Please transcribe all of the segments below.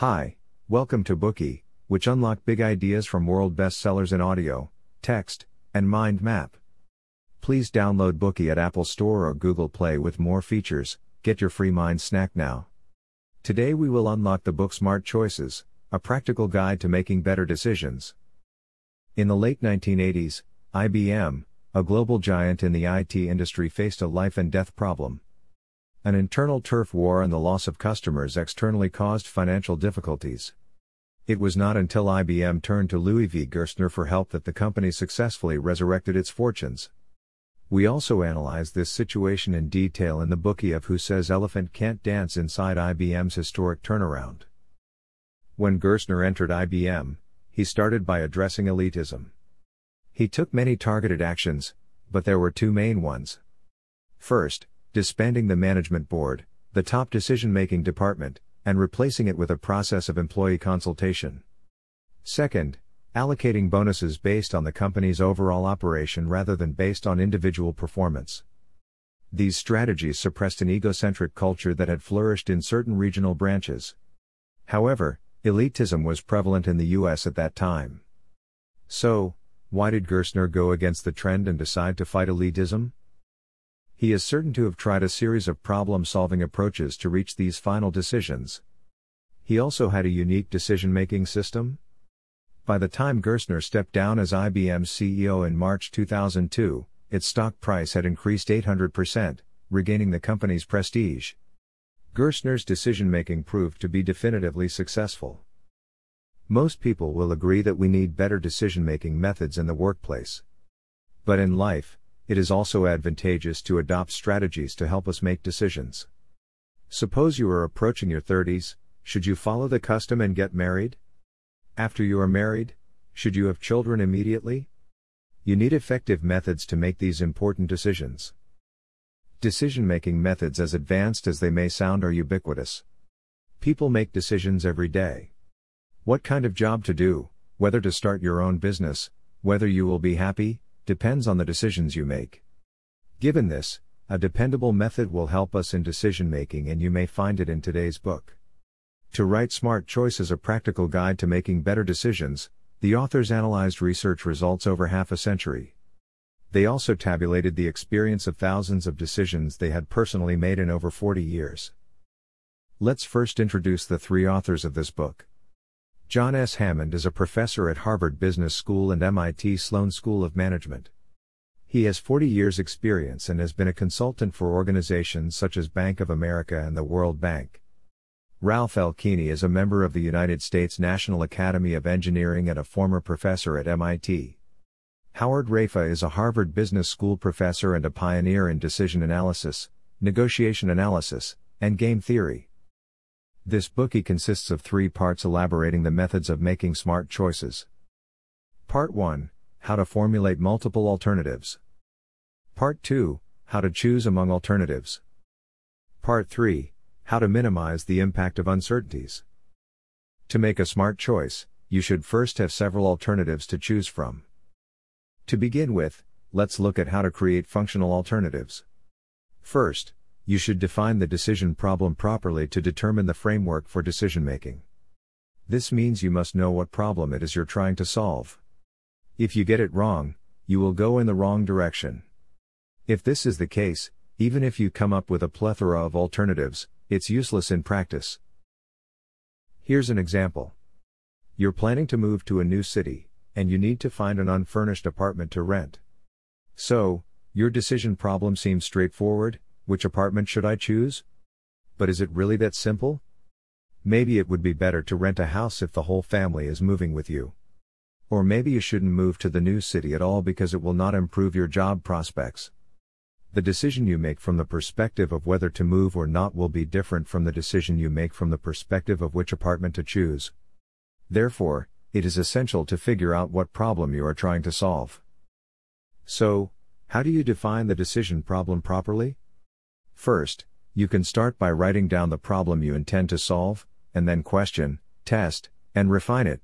Hi, welcome to Bookey, which unlock big ideas from world bestsellers in audio, text, and mind map. Please download Bookey at Apple Store or Google Play with more features. Get your free mind snack now. Today we will unlock the book Smart Choices, a practical guide to making better decisions. In the late 1980s, IBM, a global giant in the IT industry, faced a life and death problem. An internal turf war and the loss of customers externally caused financial difficulties. It was not until IBM turned to Louis V. Gerstner for help that the company successfully resurrected its fortunes. We also analyze this situation in detail in the Bookey of Who Says Elephant Can't Dance inside IBM's historic turnaround. When Gerstner entered IBM, he started by addressing elitism. He took many targeted actions, but there were two main ones. First, disbanding the management board, the top decision making department, and replacing it with a process of employee consultation. Second, allocating bonuses based on the company's overall operation rather than based on individual performance. These strategies suppressed an egocentric culture that had flourished in certain regional branches. However, elitism was prevalent in the US at that time. So, why did Gerstner go against the trend and decide to fight elitism? He is certain to have tried a series of problem solving approaches to reach these final decisions. He also had a unique decision making system. By the time Gerstner stepped down as IBM's CEO in March 2002, its stock price had increased 800%, regaining the company's prestige. Gerstner's decision making proved to be definitively successful. Most people will agree that we need better decision making methods in the workplace. But in life, it is also advantageous to adopt strategies to help us make decisions. Suppose you are approaching your 30s, should you follow the custom and get married? After you are married, should you have children immediately? You need effective methods to make these important decisions. Decision making methods, as advanced as they may sound, are ubiquitous. People make decisions every day. What kind of job to do, whether to start your own business, whether you will be happy, depends on the decisions you make. Given this, a dependable method will help us in decision making, and you may find it in today's book. To write Smart Choices, a practical guide to making better decisions, the authors analyzed research results over half a century. They also tabulated the experience of thousands of decisions they had personally made in over 40 years. Let's first introduce the three authors of this book. John S. Hammond is a professor at Harvard Business School and MIT Sloan School of Management. He has 40 years' experience and has been a consultant for organizations such as Bank of America and the World Bank. Ralph. Keeney is a member of the United States National Academy of Engineering and a former professor at MIT. Howard Raiffa is a Harvard Business School professor and a pioneer in decision analysis, negotiation analysis, and game theory. This Bookey consists of three parts elaborating the methods of making smart choices. Part 1 How to formulate multiple alternatives. Part 2 How to choose among alternatives. Part 3 How to minimize the impact of uncertainties. To make a smart choice, you should first have several alternatives to choose from. To begin with, let's look at how to create functional alternatives. First, you should define the decision problem properly to determine the framework for decision making. This means you must know what problem it is you're trying to solve. If you get it wrong, you will go in the wrong direction. If this is the case, even if you come up with a plethora of alternatives, it's useless in practice. Here's an example. You're planning to move to a new city, and you need to find an unfurnished apartment to rent. So, your decision problem seems straightforward which apartment should I choose? But is it really that simple? Maybe it would be better to rent a house if the whole family is moving with you. Or maybe you shouldn't move to the new city at all because it will not improve your job prospects. The decision you make from the perspective of whether to move or not will be different from the decision you make from the perspective of which apartment to choose. Therefore, it is essential to figure out what problem you are trying to solve. So, how do you define the decision problem properly? First, you can start by writing down the problem you intend to solve, and then question, test, and refine it.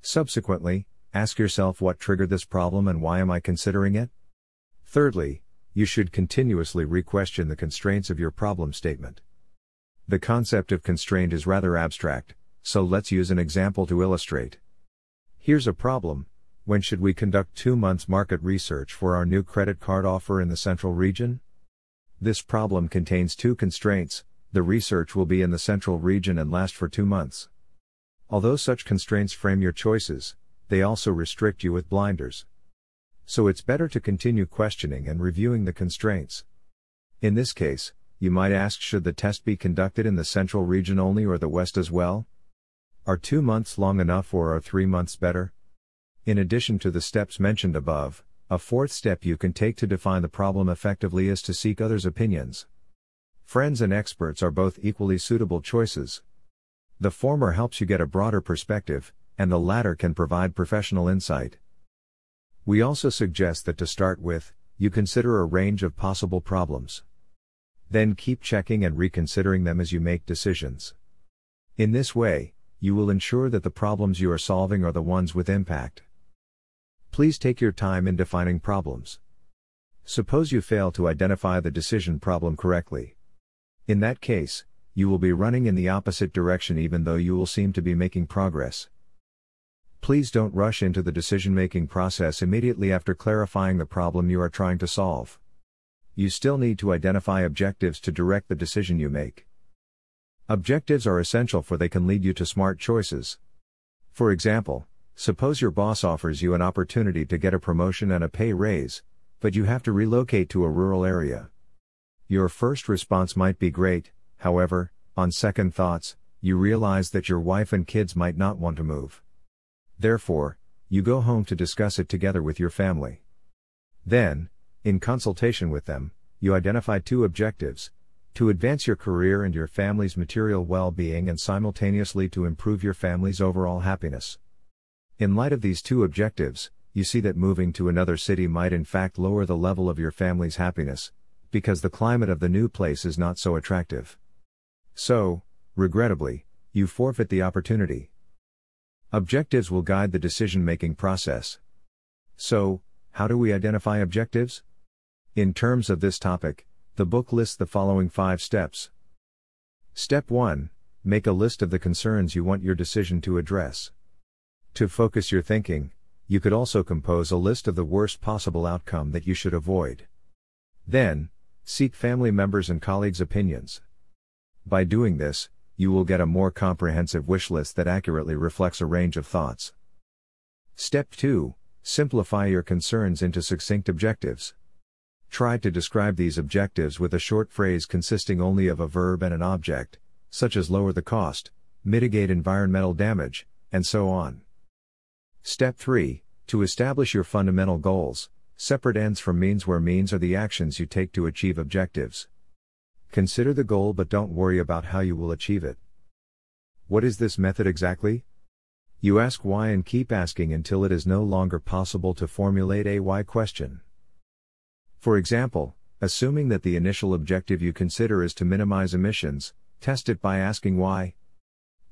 Subsequently, ask yourself what triggered this problem and why am I considering it? Thirdly, you should continuously re-question the constraints of your problem statement. The concept of constraint is rather abstract, so let's use an example to illustrate. Here's a problem. When should we conduct two months market research for our new credit card offer in the central region? This problem contains two constraints. The research will be in the central region and last for two months. Although such constraints frame your choices, they also restrict you with blinders. So it's better to continue questioning and reviewing the constraints. In this case, you might ask should the test be conducted in the central region only or the west as well? Are two months long enough or are three months better? In addition to the steps mentioned above, a fourth step you can take to define the problem effectively is to seek others' opinions. Friends and experts are both equally suitable choices. The former helps you get a broader perspective, and the latter can provide professional insight. We also suggest that to start with, you consider a range of possible problems. Then keep checking and reconsidering them as you make decisions. In this way, you will ensure that the problems you are solving are the ones with impact. Please take your time in defining problems. Suppose you fail to identify the decision problem correctly. In that case, you will be running in the opposite direction even though you will seem to be making progress. Please don't rush into the decision making process immediately after clarifying the problem you are trying to solve you still need to identify objectives to direct the decision you make. Objectives are essential for they can lead you to smart choices. For example, suppose your boss offers you an opportunity to get a promotion and a pay raise, but you have to relocate to a rural area. Your first response might be great, however, on second thoughts, you realize that your wife and kids might not want to move. Therefore, you go home to discuss it together with your family. Then, in consultation with them, you identify two objectives to advance your career and your family's material well being and simultaneously to improve your family's overall happiness. In light of these two objectives, you see that moving to another city might in fact lower the level of your family's happiness, because the climate of the new place is not so attractive. So, regrettably, you forfeit the opportunity. Objectives will guide the decision making process. So, how do we identify objectives? In terms of this topic, the book lists the following five steps. Step 1 Make a list of the concerns you want your decision to address. To focus your thinking, you could also compose a list of the worst possible outcome that you should avoid. Then, seek family members' and colleagues' opinions. By doing this, you will get a more comprehensive wish list that accurately reflects a range of thoughts. Step 2 Simplify your concerns into succinct objectives. Try to describe these objectives with a short phrase consisting only of a verb and an object, such as lower the cost, mitigate environmental damage, and so on. Step 3 To establish your fundamental goals, separate ends from means where means are the actions you take to achieve objectives. Consider the goal but don't worry about how you will achieve it. What is this method exactly? You ask why and keep asking until it is no longer possible to formulate a why question. For example, assuming that the initial objective you consider is to minimize emissions, test it by asking why.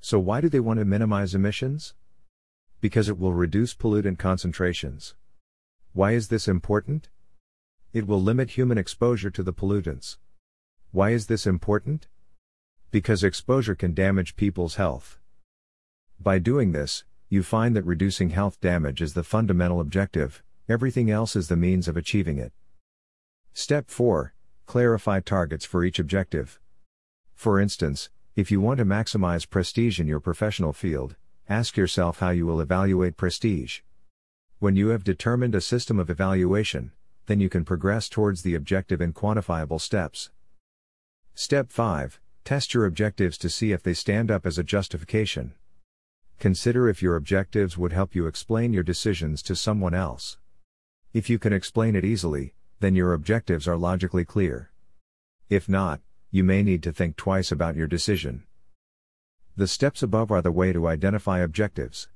So, why do they want to minimize emissions? Because it will reduce pollutant concentrations. Why is this important? It will limit human exposure to the pollutants. Why is this important? Because exposure can damage people's health. By doing this, you find that reducing health damage is the fundamental objective, everything else is the means of achieving it. Step 4 Clarify targets for each objective. For instance, if you want to maximize prestige in your professional field, ask yourself how you will evaluate prestige. When you have determined a system of evaluation, then you can progress towards the objective in quantifiable steps. Step 5 Test your objectives to see if they stand up as a justification. Consider if your objectives would help you explain your decisions to someone else. If you can explain it easily, then your objectives are logically clear. If not, you may need to think twice about your decision. The steps above are the way to identify objectives.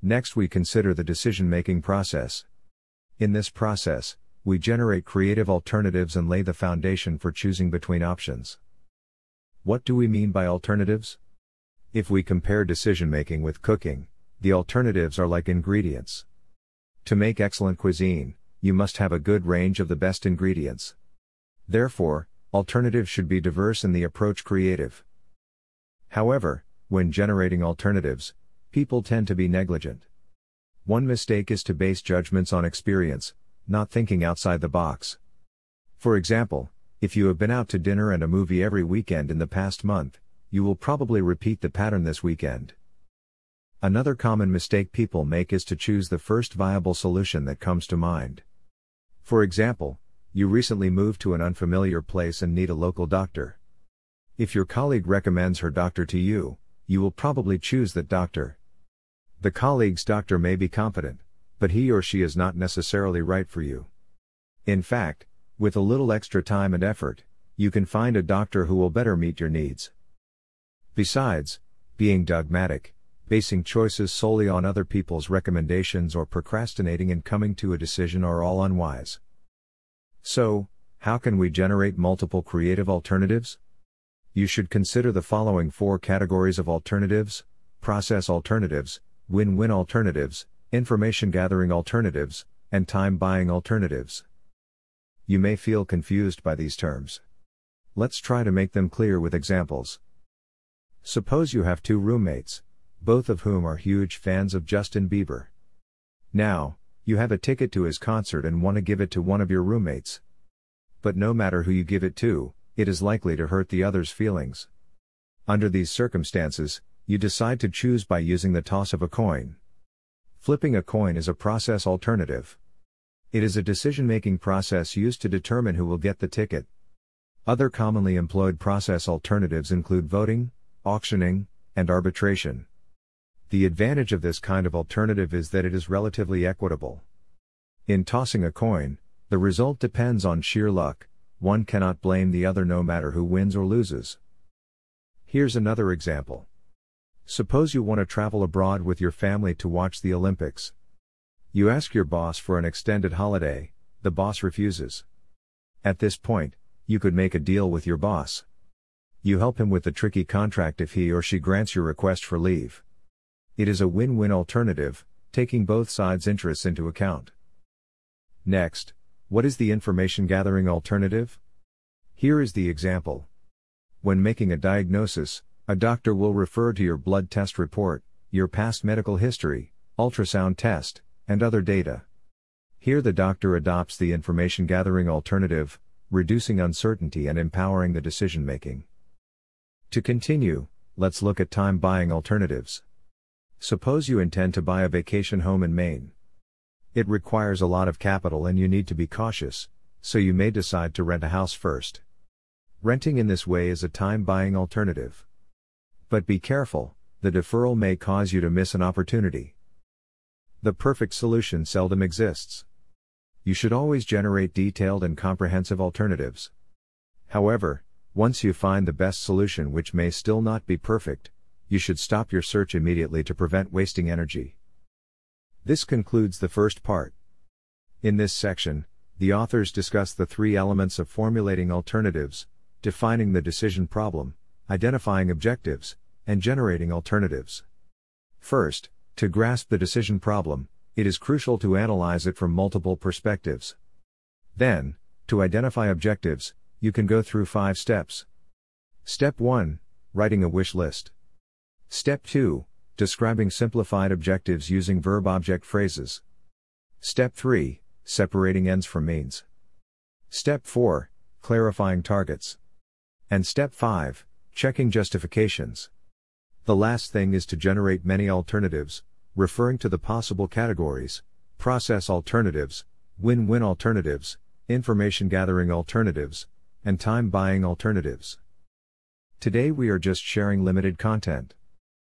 Next, we consider the decision making process. In this process, we generate creative alternatives and lay the foundation for choosing between options. What do we mean by alternatives? If we compare decision making with cooking, the alternatives are like ingredients. To make excellent cuisine, you must have a good range of the best ingredients. Therefore, alternatives should be diverse and the approach creative. However, When generating alternatives, people tend to be negligent. One mistake is to base judgments on experience, not thinking outside the box. For example, if you have been out to dinner and a movie every weekend in the past month, you will probably repeat the pattern this weekend. Another common mistake people make is to choose the first viable solution that comes to mind. For example, you recently moved to an unfamiliar place and need a local doctor. If your colleague recommends her doctor to you, you will probably choose that doctor. The colleague's doctor may be competent, but he or she is not necessarily right for you. In fact, with a little extra time and effort, you can find a doctor who will better meet your needs. Besides, being dogmatic, basing choices solely on other people's recommendations or procrastinating in coming to a decision are all unwise. So, how can we generate multiple creative alternatives? You should consider the following four categories of alternatives process alternatives, win win alternatives, information gathering alternatives, and time buying alternatives. You may feel confused by these terms. Let's try to make them clear with examples. Suppose you have two roommates, both of whom are huge fans of Justin Bieber. Now, you have a ticket to his concert and want to give it to one of your roommates. But no matter who you give it to, it is likely to hurt the other's feelings. Under these circumstances, you decide to choose by using the toss of a coin. Flipping a coin is a process alternative. It is a decision making process used to determine who will get the ticket. Other commonly employed process alternatives include voting, auctioning, and arbitration. The advantage of this kind of alternative is that it is relatively equitable. In tossing a coin, the result depends on sheer luck, one cannot blame the other no matter who wins or loses. Here's another example. Suppose you want to travel abroad with your family to watch the Olympics. You ask your boss for an extended holiday, the boss refuses. At this point, you could make a deal with your boss you help him with the tricky contract if he or she grants your request for leave. It is a win win alternative, taking both sides' interests into account. Next, what is the information gathering alternative? Here is the example. When making a diagnosis, a doctor will refer to your blood test report, your past medical history, ultrasound test, and other data. Here the doctor adopts the information gathering alternative, reducing uncertainty and empowering the decision making. To continue, let's look at time buying alternatives. Suppose you intend to buy a vacation home in Maine. It requires a lot of capital and you need to be cautious, so you may decide to rent a house first. Renting in this way is a time buying alternative. But be careful, the deferral may cause you to miss an opportunity. The perfect solution seldom exists. You should always generate detailed and comprehensive alternatives. However, once you find the best solution which may still not be perfect, you should stop your search immediately to prevent wasting energy. This concludes the first part. In this section, the authors discuss the three elements of formulating alternatives, defining the decision problem, identifying objectives, and generating alternatives. First, to grasp the decision problem, it is crucial to analyze it from multiple perspectives. Then, to identify objectives, you can go through 5 steps. Step 1 Writing a wish list. Step 2 Describing simplified objectives using verb object phrases. Step 3 Separating ends from means. Step 4 Clarifying targets. And step 5 Checking justifications. The last thing is to generate many alternatives, referring to the possible categories process alternatives, win win alternatives, information gathering alternatives, and time buying alternatives. Today we are just sharing limited content.